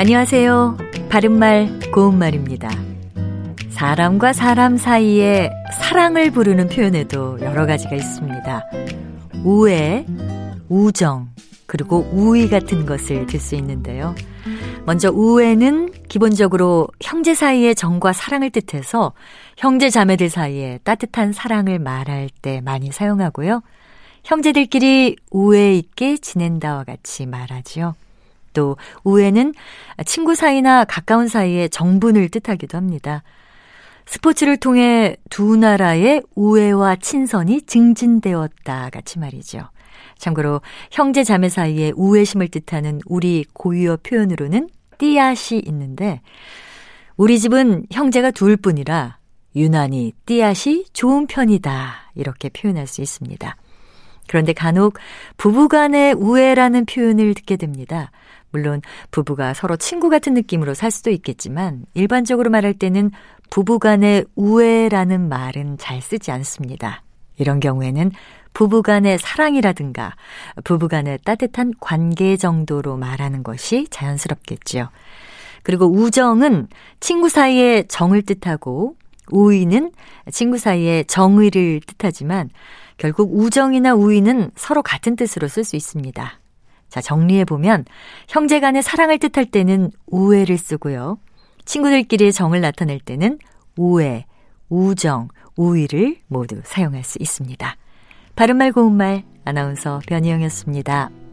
안녕하세요. 바른말, 고운말입니다. 사람과 사람 사이에 사랑을 부르는 표현에도 여러 가지가 있습니다. 우애, 우정, 그리고 우위 같은 것을 들 수 있는데요. 먼저 우애는 기본적으로 형제 사이의 정과 사랑을 뜻해서 형제 자매들 사이에 따뜻한 사랑을 말할 때 많이 사용하고요. 형제들끼리 우애 있게 지낸다와 같이 말하지요. 또 우애는 친구 사이나 가까운 사이의 정분을 뜻하기도 합니다. 스포츠를 통해 두 나라의 우애와 친선이 증진되었다 같이 말이죠. 참고로 형제 자매 사이의 우애심을 뜻하는 우리 고유어 표현으로는 띠앗이 있는데 우리 집은 형제가 둘 뿐이라 유난히 띠앗이 좋은 편이다 이렇게 표현할 수 있습니다. 그런데 간혹 부부간의 우애라는 표현을 듣게 됩니다. 물론 부부가 서로 친구 같은 느낌으로 살 수도 있겠지만 일반적으로 말할 때는 부부 간의 우애라는 말은 잘 쓰지 않습니다. 이런 경우에는 부부 간의 사랑이라든가 부부 간의 따뜻한 관계 정도로 말하는 것이 자연스럽겠지요. 그리고 우정은 친구 사이의 정을 뜻하고 우위는 친구 사이의 정의를 뜻하지만 결국 우정이나 우위는 서로 같은 뜻으로 쓸 수 있습니다. 자, 정리해보면 형제 간의 사랑을 뜻할 때는 우애를 쓰고요. 친구들끼리의 정을 나타낼 때는 우애, 우정, 우위를 모두 사용할 수 있습니다. 바른말 고운말 아나운서 변희영이었습니다.